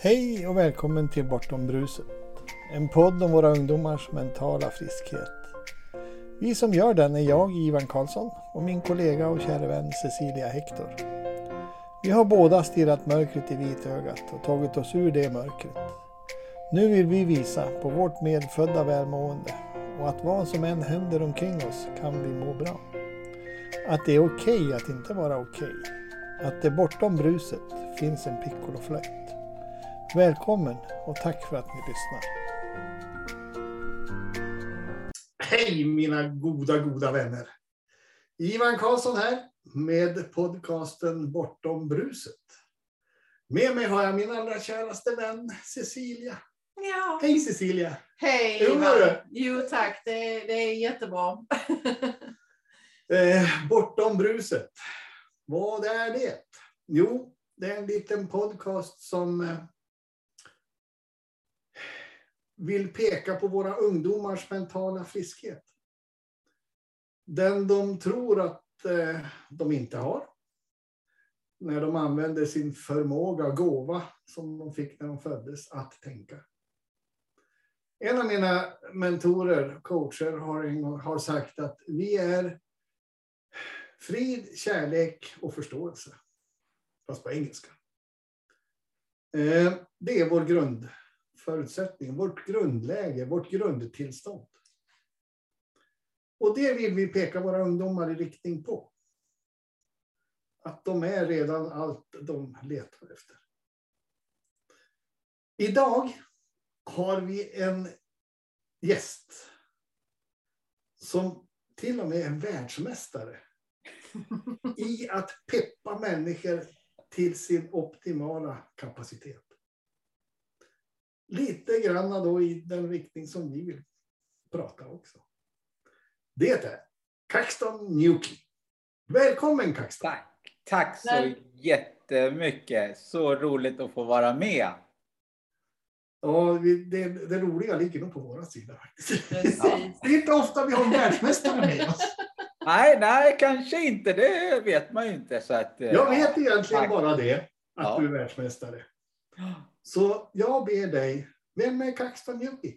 Hej och välkommen till Bortom bruset. En podd om våra ungdomars mentala friskhet. Vi som gör den är jag, Ivan Karlsson, och min kollega och kära vän Cecilia Hector. Vi har båda stirrat mörkret i vitögat och tagit oss ur det mörkret. Nu vill vi visa på vårt medfödda välmående och att vad som än händer omkring oss kan vi må bra. Att det är okej att inte vara okej. Att det bortom bruset finns en piccoloflöjt. Välkommen och tack för att ni lyssnar. Hej mina goda, goda vänner. Ivan Karlsson här med podcasten Bortom bruset. Med mig har jag min allra käraste vän Cecilia. Ja. Hej Cecilia! Hej Hur mår Ivan. du? Jo tack, det, det är jättebra. Eh, bortom bruset. Vad är det? Jo, det är en liten podcast som eh, vill peka på våra ungdomars mentala friskhet. Den de tror att eh, de inte har. När de använder sin förmåga och gåva som de fick när de föddes att tänka. En av mina mentorer, coacher, har, en gång, har sagt att vi är frid, kärlek och förståelse. Fast på engelska. Eh, det är vår grund grundförutsättning, vårt grundläge, vårt grundtillstånd. Och det vill vi peka våra ungdomar i riktning på. Att de är redan allt de letar efter. Idag har vi en gäst som till och med är världsmästare i att peppa människor till sin optimala kapacitet. Lite grann då i den riktning som vi vill prata också. Det är Caxton Newkey. Välkommen Caxton! Tack. Tack så jättemycket. Så roligt att få vara med. Ja, det, det roliga ligger nog på vår sida. Precis. Det är inte ofta vi har en världsmästare med oss. Nej, nej, kanske inte. Det vet man ju inte. Så att, eh, Jag vet egentligen Tack. bara det, att Ja. du är världsmästare. Så jag ber dig, vem är Kaxton Newkey?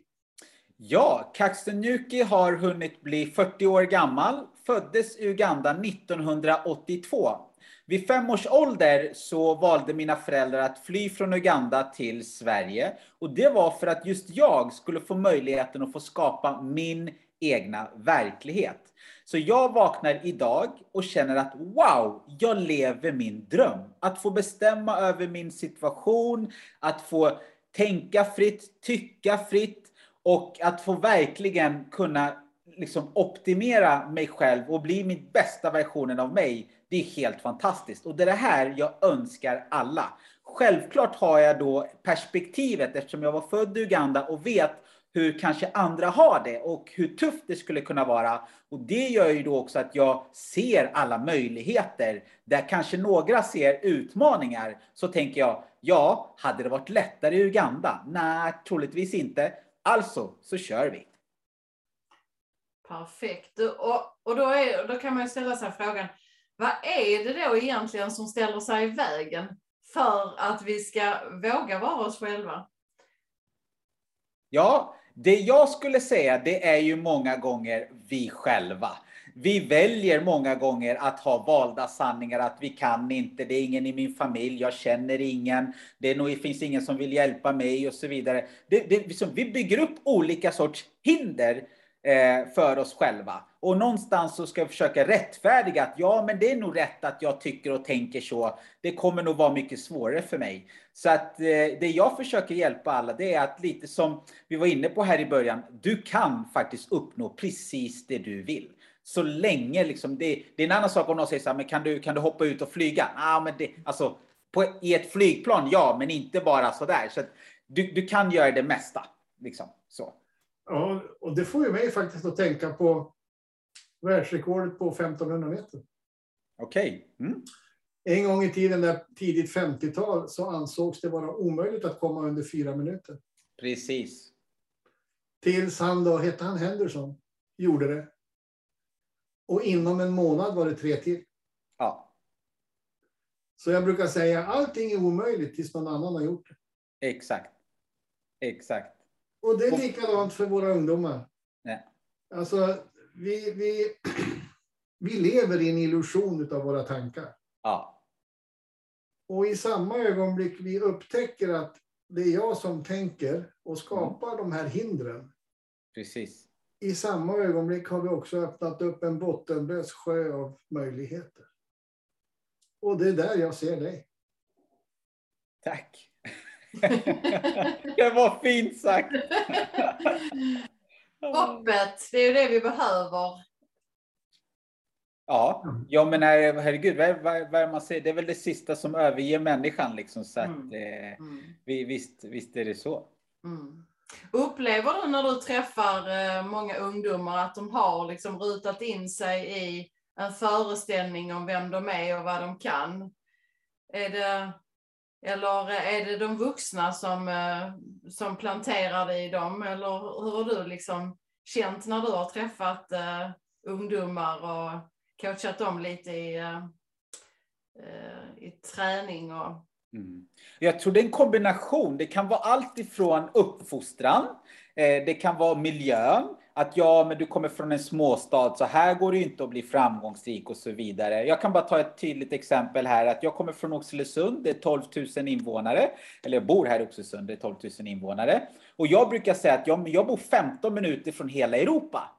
Ja, Kaxton Newkey har hunnit bli 40 år gammal. Föddes i Uganda 1982. Vid fem års ålder så valde mina föräldrar att fly från Uganda till Sverige. Och det var för att just jag skulle få möjligheten att få skapa min egna verklighet. Så jag vaknar idag och känner att wow, jag lever min dröm. Att få bestämma över min situation, att få tänka fritt, tycka fritt och att få verkligen kunna liksom optimera mig själv och bli min bästa versionen av mig. Det är helt fantastiskt och det är det här jag önskar alla. Självklart har jag då perspektivet eftersom jag var född i Uganda och vet hur kanske andra har det och hur tufft det skulle kunna vara. Och det gör ju då också att jag ser alla möjligheter. Där kanske några ser utmaningar så tänker jag, ja, hade det varit lättare i Uganda? Nej, troligtvis inte. Alltså så kör vi. Perfekt. Och, och då, är, då kan man ju ställa sig frågan, vad är det då egentligen som ställer sig i vägen för att vi ska våga vara oss själva? Ja, det jag skulle säga det är ju många gånger vi själva. Vi väljer många gånger att ha valda sanningar att vi kan inte, det är ingen i min familj, jag känner ingen, det, är nog, det finns ingen som vill hjälpa mig och så vidare. Det, det, liksom, vi bygger upp olika sorts hinder eh, för oss själva. Och någonstans så ska jag försöka rättfärdiga att ja, men det är nog rätt att jag tycker och tänker så. Det kommer nog vara mycket svårare för mig. Så att eh, det jag försöker hjälpa alla, det är att lite som vi var inne på här i början, du kan faktiskt uppnå precis det du vill. Så länge liksom, det, det är en annan sak om någon säger så här, men kan du, kan du hoppa ut och flyga? Ja, men det, alltså, på, i ett flygplan, ja, men inte bara så där. Så att du, du kan göra det mesta. Liksom, så. Ja, och det får ju mig faktiskt att tänka på världsrekordet på 1500 meter. Okej. Mm. En gång i tiden, där tidigt 50-tal, så ansågs det vara omöjligt att komma under fyra minuter. Precis. Tills han då, hette han Henderson, gjorde det. Och inom en månad var det tre till. Ja. Så jag brukar säga allting är omöjligt tills någon annan har gjort det. Exakt. Exakt. Och det är likadant för våra ungdomar. Nej. Alltså, vi, vi, vi lever i en illusion av våra tankar. Ja. Och i samma ögonblick vi upptäcker att det är jag som tänker och skapar de här hindren. Precis. I samma ögonblick har vi också öppnat upp en bottenlös sjö av möjligheter. Och det är där jag ser dig. Tack. det var fint sagt. Hoppet, det är ju det vi behöver. Ja, ja men her- herregud, vad, vad, vad man säger? Det är väl det sista som överger människan liksom. Så att, Mm. eh, Mm. vi, visst, visst är det så. Mm. Upplever du när du träffar eh, många ungdomar att de har liksom rutat in sig i en föreställning om vem de är och vad de kan? Är det, eller är det de vuxna som, eh, som planterar det i dem? Eller hur har du liksom känt när du har träffat uh, ungdomar och coachat dem lite i, uh, uh, i träning? Och, Mm. Jag tror det är en kombination. Det kan vara allt ifrån uppfostran, det kan vara miljön, att ja, men du kommer från en småstad, så här går det ju inte att bli framgångsrik och så vidare. Jag kan bara ta ett tydligt exempel här, att jag kommer från Oxelösund, det är 12 000 invånare, eller jag bor här i Oxelösund, det är 12 000 invånare. Och jag brukar säga att jag, jag bor 15 minuter från hela Europa.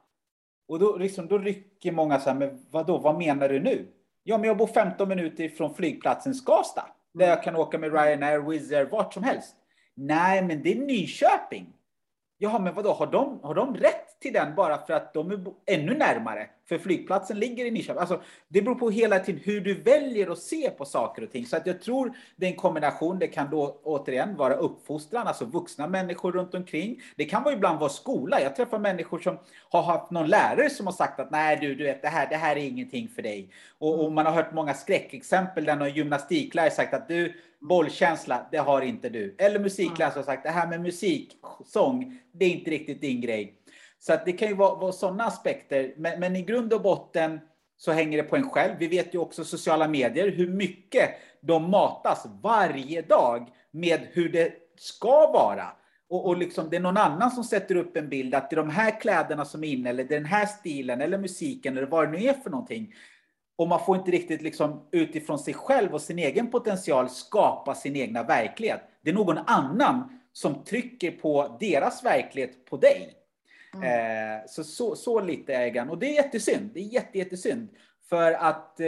Och då, liksom, då rycker många så här, men vadå, vad menar du nu? Ja, men jag bor 15 minuter från flygplatsen Skavsta. Där jag kan åka med Ryanair, Wizz Air, vart som helst. Nej, men det är Nyköping. Jaha, men vadå, har de, har de rätt till den bara för att de är ännu närmare? För flygplatsen ligger i Nyköping. Alltså, det beror på hela tiden hur du väljer att se på saker och ting. Så att jag tror det är en kombination. Det kan då återigen vara uppfostran, alltså vuxna människor runt omkring. Det kan vara ibland vara skola. Jag träffar människor som har haft någon lärare som har sagt att nej, du, du vet, det här, det här är ingenting för dig. Och, och man har hört många skräckexempel där någon gymnastiklärare sagt att du, bollkänsla, det har inte du. Eller musiklärare som har sagt det här med musik, sång, det är inte riktigt din grej. Så att det kan ju vara, vara sådana aspekter. Men, men i grund och botten så hänger det på en själv. Vi vet ju också sociala medier hur mycket de matas varje dag med hur det ska vara. Och, och liksom, det är någon annan som sätter upp en bild att det är de här kläderna som är inne, eller den här stilen, eller musiken, eller vad det nu är för någonting. Och man får inte riktigt liksom utifrån sig själv och sin egen potential skapa sin egna verklighet. Det är någon annan som trycker på deras verklighet på dig. Eh, så, så, så lite ägaren. Och det är jättesynd. Det är jätte, jättesynd. För att eh,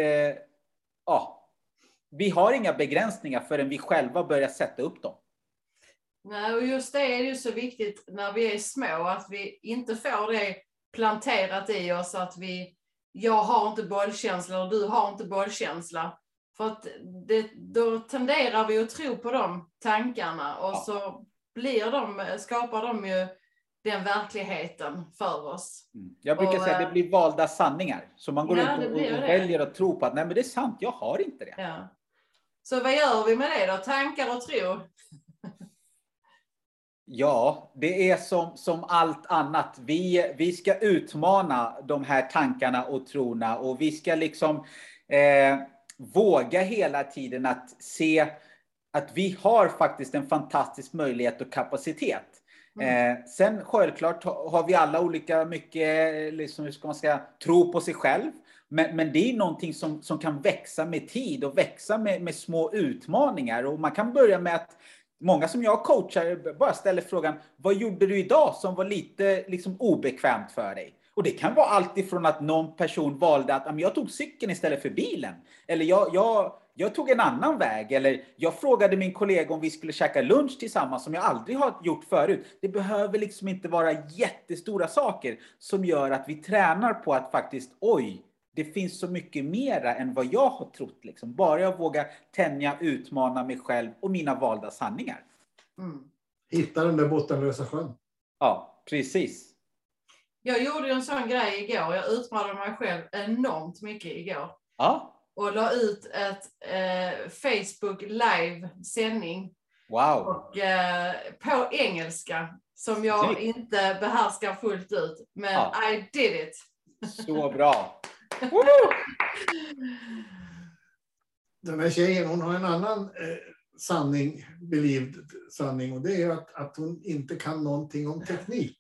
ja, vi har inga begränsningar förrän vi själva börjar sätta upp dem. Nej, och just det är ju så viktigt när vi är små, att vi inte får det planterat i oss att vi, jag har inte bollkänsla och du har inte bollkänsla. För att det, då tenderar vi att tro på de tankarna och Ja. så blir de, skapar de ju den verkligheten för oss. Mm. Jag brukar Och, säga att eh, det blir valda sanningar. Så man går Ja, runt och, och väljer att tro på att nej men det är sant, jag har inte det. Ja. Så vad gör vi med det då? Tankar och tro? Ja, det är som, som allt annat. Vi, vi ska utmana de här tankarna och trorna och vi ska liksom eh, våga hela tiden att se att vi har faktiskt en fantastisk möjlighet och kapacitet. Eh, sen självklart ha- har vi alla olika mycket, liksom, hur ska man säga, tro på sig själv. Men, men det är någonting som, som kan växa med tid och växa med, med små utmaningar. Och man kan börja med att Många som jag coachar bara ställer frågan, vad gjorde du idag som var lite liksom, obekvämt för dig? Och det kan vara allt ifrån att någon person valde att jag tog cykeln istället för bilen. Eller jag, jag, jag tog en annan väg. Eller jag frågade min kollega om vi skulle käka lunch tillsammans som jag aldrig har gjort förut. Det behöver liksom inte vara jättestora saker som gör att vi tränar på att faktiskt, oj, det finns så mycket mera än vad jag har trott. Liksom. Bara jag vågar tänja, utmana mig själv och mina valda sanningar. Mm. Hitta den där bottenlösa sjön. Ja, precis. Jag gjorde en sån grej igår. Jag utmanade mig själv enormt mycket igår. Ja, och la ut ett eh, Facebook live-sändning wow. och, eh, på engelska som jag Snyggt. inte behärskar fullt ut. Men Ja. I did it. Så bra. Den här tjejen hon har en annan eh, sanning, believed sanning. Och det är att, att hon inte kan någonting om teknik.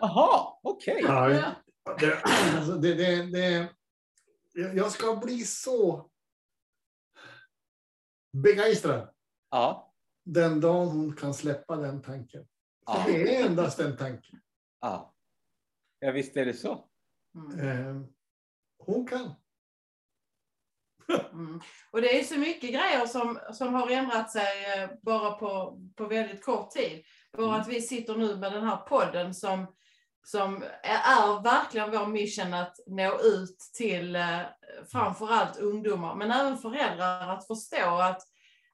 Jaha, okej. Ja, Ja. det, alltså det, det, det, jag ska bli så begeistrad Ja. den dagen hon kan släppa den tanken. Ja. det är endast en tanke. Ja. ja, visst är det så. Mm. Hon kan. Mm. Och det är så mycket grejer som, som har ändrat sig eh, bara på, på väldigt kort tid. Bara Mm. att vi sitter nu med den här podden som, som är, verkligen vår mission att nå ut till eh, framförallt ungdomar, men även föräldrar att förstå att,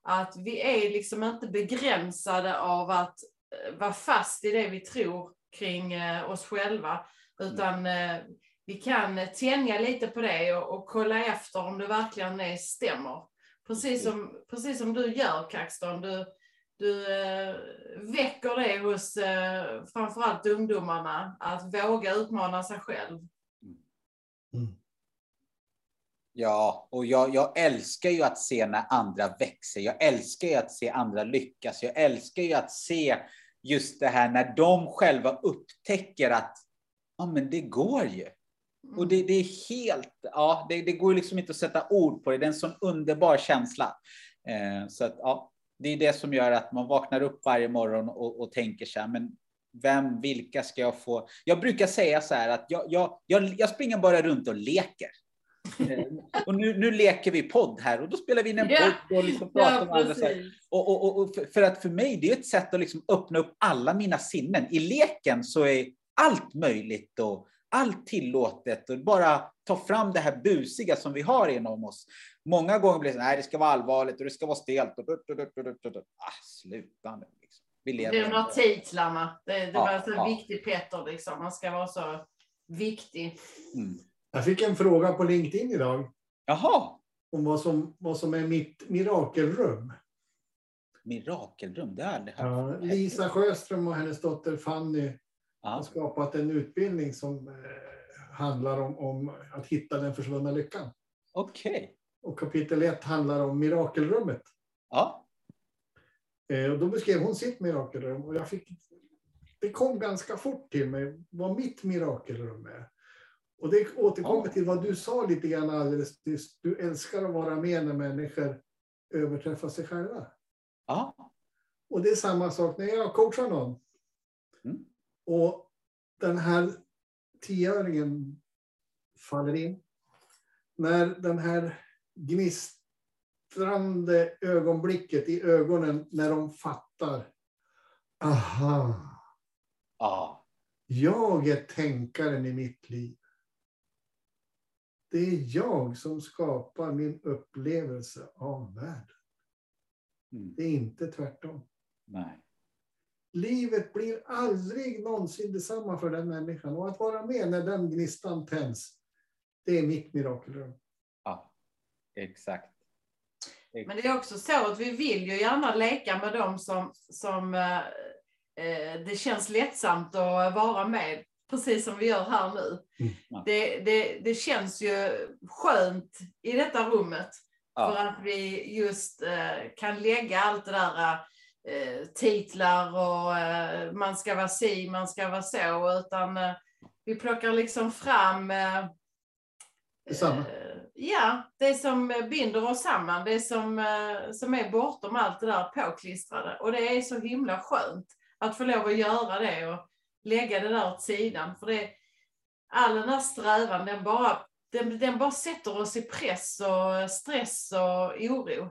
att vi är liksom inte begränsade av att eh, vara fast i det vi tror kring eh, oss själva, utan eh, vi kan tänja lite på det och, och kolla efter om det verkligen är, stämmer. Precis som, precis som du gör Kaxton. Du, du eh, väcker det hos eh, framförallt ungdomarna att våga utmana sig själv. Ja, och jag, jag älskar ju att se när andra växer. Jag älskar ju att se andra lyckas. Jag älskar ju att se just det här när de själva upptäcker att ja, men det går ju. Mm. Och det, det är helt, ja, det, det går liksom inte att sätta ord på det. Det är en sån underbar känsla. Eh, så att, ja, det är det som gör att man vaknar upp varje morgon och, och tänker så här, men vem, vilka ska jag få? Jag brukar säga så här att jag, jag, jag, jag springer bara runt och leker. Eh, och nu, nu leker vi podd här och då spelar vi in en Ja. podd och liksom pratar Ja, med andra. Precis. Och, och, och, för att för mig, det är ett sätt att liksom öppna upp alla mina sinnen. I leken så är allt möjligt och allt tillåtet och bara ta fram det här busiga som vi har inom oss. Många gånger blir det så nej, det ska vara allvarligt och det ska vara stelt och... Ah, sluta nu. Liksom. Vi lever Det är de titlarna. Det, det Ja, var så ja. viktig Petter liksom. Man ska vara så viktig. Mm. Jag fick en fråga på LinkedIn idag Jaha, om vad som, vad som är mitt mirakelrum. mirakelrum, det har jag aldrig hört. Ja, Lisa Sjöström och hennes dotter Fanny Ja. skapat en utbildning som eh, handlar om, om att hitta den försvunna lyckan. Okej. Och kapitel 1 handlar om mirakelrummet. Ja. Eh, och då beskrev hon sitt mirakelrum och jag fick, det kom ganska fort till mig vad mitt mirakelrum är. Och det återkommer Ja. till vad du sa lite grann alldeles nyss. Du älskar att vara med när människor överträffar sig själva. Ja. Och det är samma sak när jag coachar någon. Mm. Och den här tioöringen faller in. När den här gnistrande ögonblicket i ögonen när de fattar. Aha, Ja. jag är tänkaren i mitt liv. Det är jag som skapar min upplevelse av världen. Mm. Det är inte tvärtom. Nej. Livet blir aldrig någonsin detsamma för den människan. Och att vara med när den gnistan tänds, det är mitt mirakelrum. Ja. Exakt. Men det är också så att vi vill ju gärna leka med dem som, som eh, eh, det känns lättsamt att vara med. Precis som vi gör här nu. Mm. Det, det, det känns ju skönt i detta rummet. För Ja. att vi just eh, kan lägga allt det där eh, titlar och eh, man ska vara si, man ska vara så. Utan eh, vi plockar liksom fram eh, Detsamma. eh, ja, det som binder oss samman. Det som, eh, som är bortom allt det där påklistrade. Och det är så himla skönt att få lov att göra det och lägga det där åt sidan. För det, all den här strävan, den bara, den, den bara sätter oss i press och stress och oro.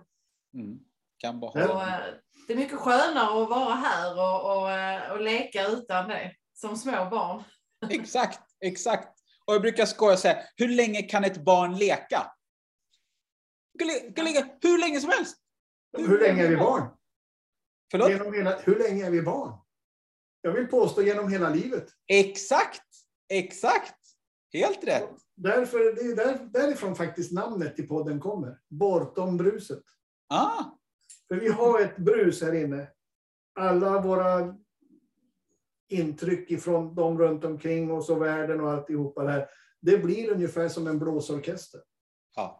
Mm. Kan bara. Och, eh, det är mycket skönare att vara här och, och, eh, och leka utan det, som små barn. Exakt, exakt. Och jag brukar skoja och säga, hur länge kan ett barn leka? Kan le- kan leka hur länge som helst. Hur länge är vi barn? Förlåt? Genom hela, hur länge är vi barn? Jag vill påstå genom hela livet. Exakt, exakt. Helt rätt. Därför, det är där, därifrån faktiskt namnet i podden kommer. Bortom bruset. Ah, För vi har ett brus här inne. Alla våra intryck ifrån de runt omkring oss och världen och alltihopa det här. Det blir ungefär som en blåsorkester. ja.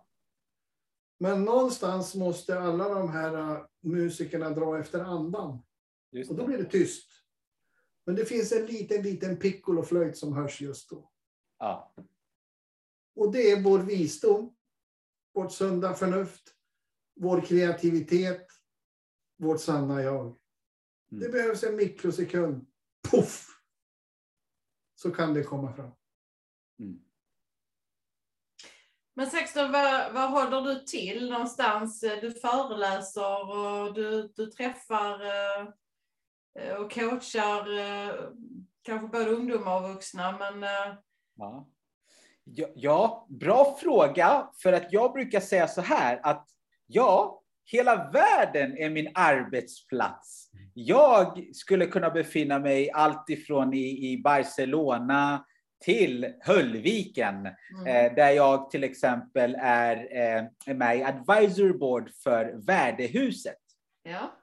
Men någonstans måste alla de här uh, musikerna dra efter andan. Just Och då blir det tyst. Men det finns en liten, liten piccoloflöjt som hörs just då. Ja. Och det är vår visdom, vårt sunda förnuft, vår kreativitet, vårt sanna jag. Det Mm. behövs en mikrosekund. Puff! Så kan det komma fram. Mm. Men Sexton, vad, vad håller du till någonstans? Du föreläser och du, du träffar eh, och coachar eh, kanske både ungdomar och vuxna. Men eh, Ja. Ja, ja, bra fråga. För att jag brukar säga så här att ja, hela världen är min arbetsplats. Jag skulle kunna befinna mig allt ifrån i, i Barcelona till Höllviken, mm, eh, där jag till exempel är, eh, är med i advisory board för Värdehuset. ja.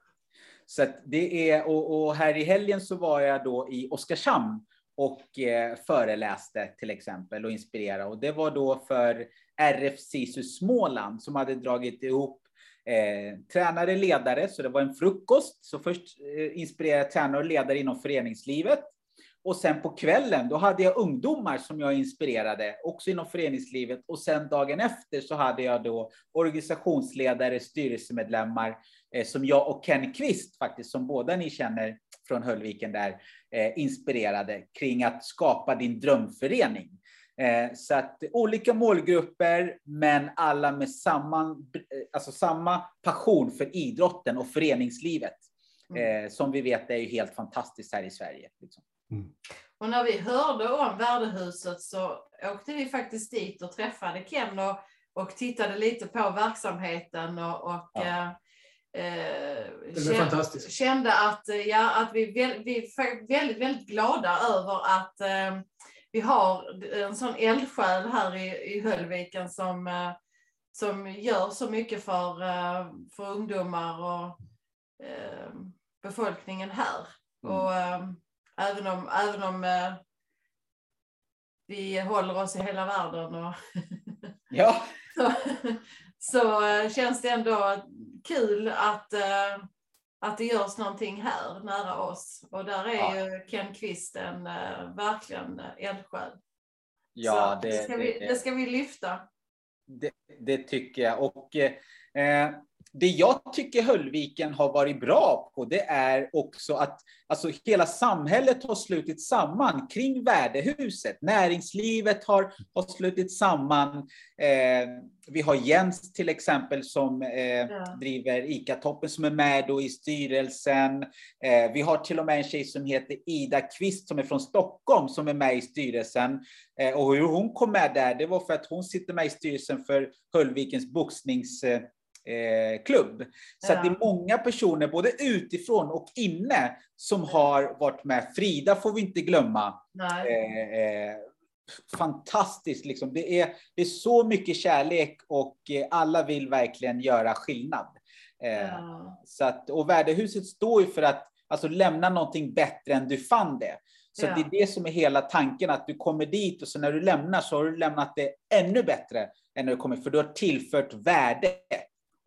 Så att det är, och, och här i helgen så var jag då i Oskarshamn och eh, föreläste till exempel och inspirerade. Och det var då för RF SISU Småland som hade dragit ihop eh, tränare, ledare, så det var en frukost. Så först eh, inspirerade tränare och ledare inom föreningslivet. Och sen på kvällen, då hade jag ungdomar som jag inspirerade, också inom föreningslivet. Och sen dagen efter så hade jag då organisationsledare, styrelsemedlemmar, eh, som jag och Ken Kvist faktiskt, som båda ni känner från Höllviken där, eh, inspirerade kring att skapa din drömförening. Eh, så att olika målgrupper, men alla med samma, eh, alltså samma passion för idrotten och föreningslivet. Mm. Eh, som vi vet är ju helt fantastiskt här i Sverige. Liksom. Och när vi hörde om värdehuset så åkte vi faktiskt dit och träffade Ken och, och tittade lite på verksamheten och, och Ja. Eh, kände, kände att, eh, ja, att vi, vi är väldigt, väldigt glada över att eh, vi har en sån eldsjäl här i, i Höllviken som, eh, som gör så mycket för, eh, för ungdomar och eh, befolkningen här. Mm. Och, även om, även om vi håller oss i hela världen och Ja, så, så känns det ändå kul att, eh, att det görs någonting här nära oss. Och där är Ja. ju Ken Kvist en eh, verkligen eldsjäl. ja det, det, ska vi, det ska vi lyfta. Det, det tycker jag. Och eh, det jag tycker Höllviken har varit bra på, det är också att alltså, hela samhället har slutit samman kring värdehuset. Näringslivet har, har slutit samman. Eh, vi har Jens till exempel som eh, Ja. driver ICA-toppen som är med då i styrelsen. Eh, vi har till och med en tjej som heter Ida Kvist som är från Stockholm som är med i styrelsen. Eh, och hur hon kom med där, det var för att hon sitter med i styrelsen för Höllvikens boxningsklubb. Eh, klubb. Så att det är Ja. många personer, både utifrån och inne, som har varit med. Frida får vi inte glömma. Eh, eh, fantastiskt, liksom. det, är, det är så mycket kärlek och eh, alla vill verkligen göra skillnad. Eh, Ja. så att, och värdehuset står ju för att alltså, lämna någonting bättre än du fann det. Så Ja. det är det som är hela tanken, att du kommer dit och så när du lämnar så har du lämnat det ännu bättre än när du kommer, för du har tillfört värde.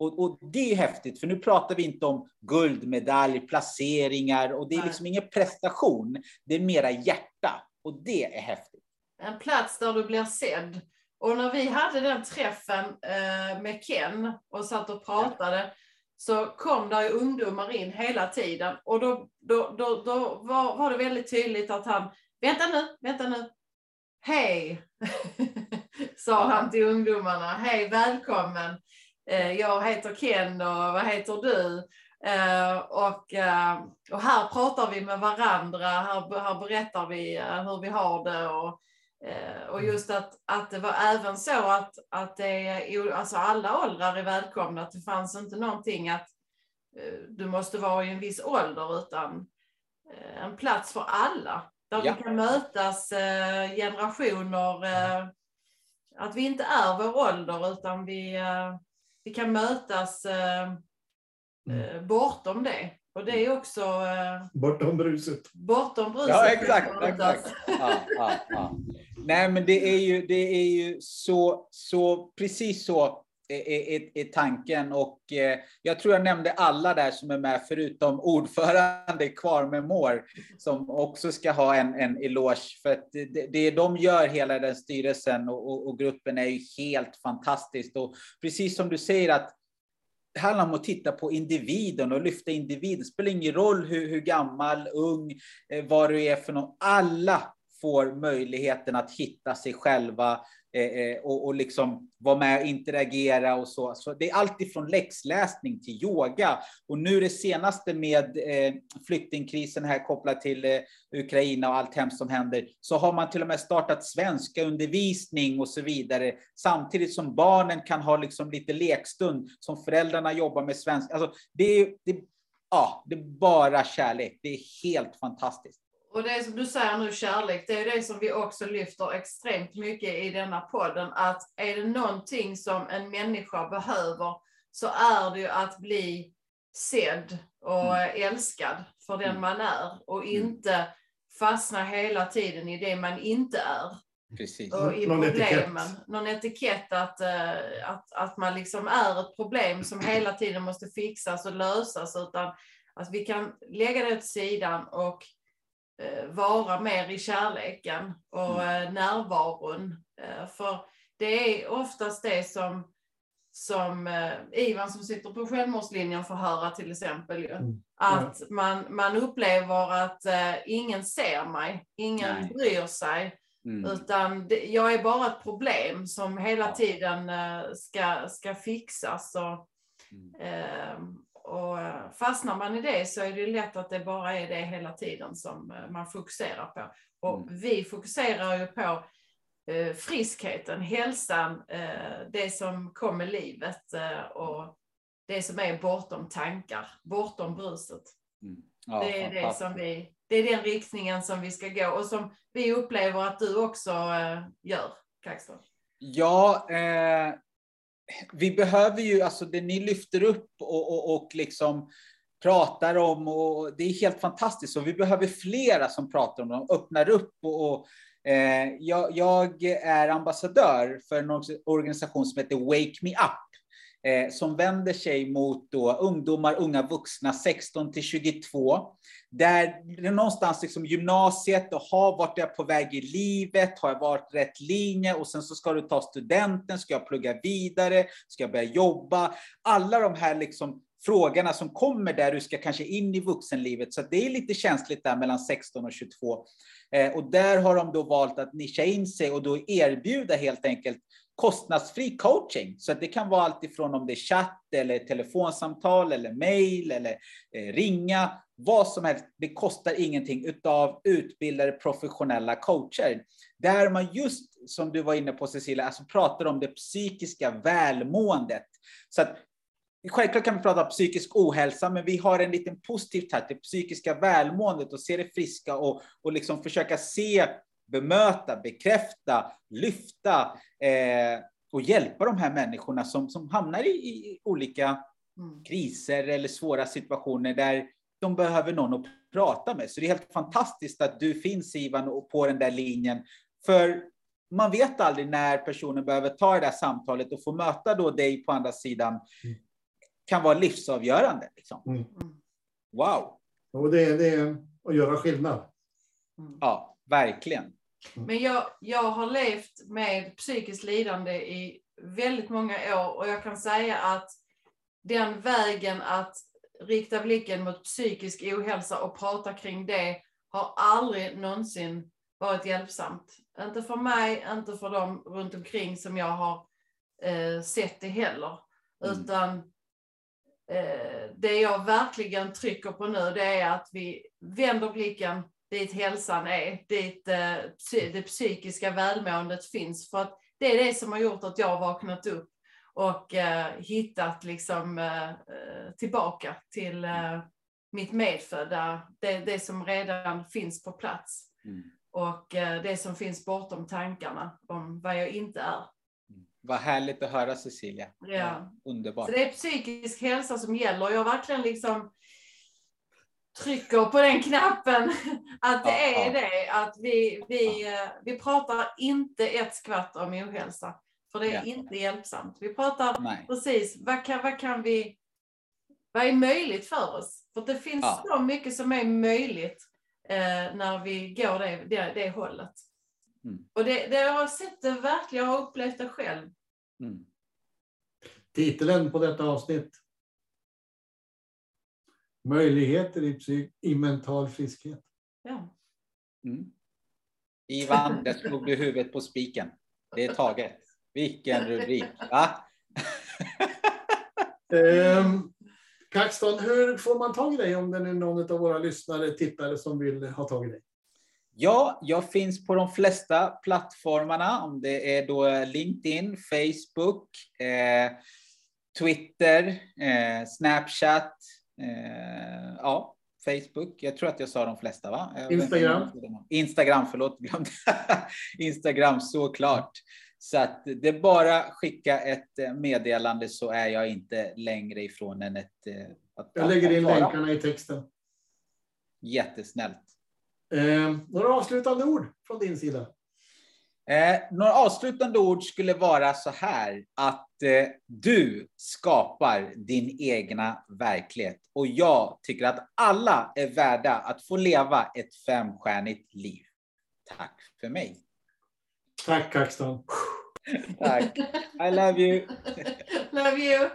Och, och det är häftigt, för nu pratar vi inte om guldmedalj, placeringar och det är Nej. liksom ingen prestation. Det är mera hjärta och det är häftigt. en plats där du blir sedd. Och när vi hade den träffen eh, med Ken och satt och pratade så kom där ju ungdomar in hela tiden och då, då, då, då var, var det väldigt tydligt att han, vänta nu, vänta nu, hej, sa han till ungdomarna, hej välkommen, jag heter Ken och vad heter du? Eh, och, eh, och här pratar vi med varandra, här, här berättar vi eh, hur vi har det och, eh, och just att, att det var även så att, att det, är- alltså alla åldrar är välkomna, att det fanns inte någonting att eh, du måste vara i en viss ålder utan eh, en plats för alla. Där Ja. vi kan mötas eh, generationer, eh, att vi inte är vår ålder utan vi, eh, vi kan mötas eh, eh, bortom det. Och det är också eh, Bortom bruset. bortom bruset. Ja, exakt. exakt. Ja, ja, ja. Nej, men det är ju, det är ju så, så, precis så är, är, är tanken och eh, jag tror jag nämnde alla där som är med förutom ordförande kvar med Mår som också ska ha en, en eloge för att det, det de gör hela den styrelsen och, och, och gruppen är ju helt fantastiskt och precis som du säger att det handlar om att titta på individen och lyfta individen. Det spelar ingen roll hur, hur gammal, ung, eh, vad du är för någon. Alla får möjligheten att hitta sig själva Eh, eh, och, och liksom vara med och interagera och så. så det är allt ifrån läxläsning till yoga. Och nu det senaste med eh, flyktingkrisen här kopplat till eh, Ukraina och allt hemskt som händer, så har man till och med startat svenska undervisning och så vidare. Samtidigt som barnen kan ha liksom lite lekstund som föräldrarna jobbar med svenska. Alltså, det, det, ja, det är bara kärlek. Det är helt fantastiskt. Och det som du säger nu, kärlek, det är det som vi också lyfter extremt mycket i denna podden, att är det någonting som en människa behöver så är det ju att bli sedd och mm. älskad för den mm. man är och mm. inte fastna hela tiden i det man inte är. Precis. Och i någon problemen. Etikett. Någon etikett att, uh, att, att man liksom är ett problem som hela tiden måste fixas och lösas, utan att vi kan lägga det åt sidan och Eh, vara mer i kärleken och mm. Eh, närvaron. Eh, för det är oftast det som, som Ivan som sitter på självmordslinjen får höra till exempel. Mm. Att man, man upplever att ingen ser mig, ingen Nej. bryr sig. Mm. Utan det, jag är bara ett problem som hela tiden ska, ska fixas. Och, mm. Och eh, fastnar man i det så är det lätt att det bara är det hela tiden som eh, man fokuserar på. Och mm. vi fokuserar ju på eh, friskheten, hälsan, eh, det som kommer livet eh, och det som är bortom tankar, bortom bruset. Mm. Ja, det är det som vi, det är den riktningen som vi ska gå och som vi upplever att du också eh, gör, Kaxton. Ja, eh, vi behöver ju, alltså det ni lyfter upp och, och, och liksom pratar om, och det är helt fantastiskt. Och vi behöver flera som pratar om det, öppnar upp. Och, och eh, jag, jag, är ambassadör för en organisation som heter Wake Me Up, eh, som vänder sig mot då ungdomar, unga vuxna, 16 till 22, där någonstans liksom gymnasiet och har varit jag på väg i livet, har jag varit rätt linje och sen så ska du ta studenten, ska jag plugga vidare, ska jag börja jobba? Alla de här liksom frågorna som kommer där du ska kanske in i vuxenlivet. Så det är lite känsligt där mellan 16 och 22. Eh, och där har de då valt att nischa in sig och då erbjuda helt enkelt kostnadsfri coaching. Så det kan vara allt ifrån om det är chatt eller telefonsamtal eller mejl eller eh, ringa, vad som helst. Det kostar ingenting utav utbildade professionella coacher. Där man just, som du var inne på Cecilia, alltså pratar om det psykiska välmåendet. Så att Självklart kan vi prata om psykisk ohälsa, men vi har en liten positiv touch, det psykiska välmåendet och se det friska och, och liksom försöka se bemöta, bekräfta, lyfta eh, och hjälpa de här människorna som, som hamnar i, i olika mm. kriser eller svåra situationer där de behöver någon att prata med. Så det är helt fantastiskt att du finns Ivan på den där linjen. För man vet aldrig när personen behöver ta det där samtalet och få möta då dig på andra sidan. Mm. kan vara livsavgörande. Liksom. Mm. Wow. Och det, är, det är att göra skillnad. Mm. Ja. Verkligen. Mm. Men jag, jag har levt med psykiskt lidande i väldigt många år och jag kan säga att den vägen att rikta blicken mot psykisk ohälsa och prata kring det har aldrig någonsin varit hjälpsamt. Inte för mig, inte för dem runt omkring som jag har eh, sett det heller. Mm. Utan eh, det jag verkligen trycker på nu det är att vi vänder blicken dit hälsan är, dit eh, det psykiska välmåendet finns. För att det är det som har gjort att jag har vaknat upp och eh, hittat liksom, eh, tillbaka till eh, mitt medfödda, det, det som redan finns på plats. Mm. Och det som finns bortom tankarna om vad jag inte är. Mm. Vad härligt att höra Cecilia. Ja. Underbart. Så det är psykisk hälsa som gäller. Jag har verkligen liksom trycker på den knappen att det är det, att vi, vi, vi pratar inte ett skvatt om ohälsa. För det är Ja. inte hjälpsamt. Vi pratar Nej. precis, vad kan, vad kan vi, vad är möjligt för oss? För det finns Ja. så mycket som är möjligt eh, när vi går det, det, det hållet. Mm. Och det, det jag har sett det verkligen, jag har upplevt det själv. Mm. Titeln på detta avsnitt. Möjligheter i, psyk- i mental friskhet. Ja. Mm. Ivan, där slog du huvudet på spiken. Det är taget. Vilken rubrik. Va? Ehm, Kaxton, hur får man tag i dig om det är någon av våra lyssnare, tittare som vill ha tag i dig? Ja, jag finns på de flesta plattformarna. Om det är då LinkedIn, Facebook, eh, Twitter, eh, Snapchat. Eh, ja, Facebook. Jag tror att jag sa de flesta, va? Instagram. Instagram, förlåt. Glömde. Instagram, såklart. Så att det är bara skicka ett eh, meddelande så är jag inte längre ifrån än ett... eh, Att, Jag lägger in att länkarna i texten. Jättesnällt. Ehm, några avslutande ord från din sida? Eh, några avslutande ord skulle vara så här att eh, du skapar din egna verklighet och jag tycker att alla är värda att få leva ett femstjärnigt liv. Tack för mig. Tack Kaxton. Tack. I love you. Love you!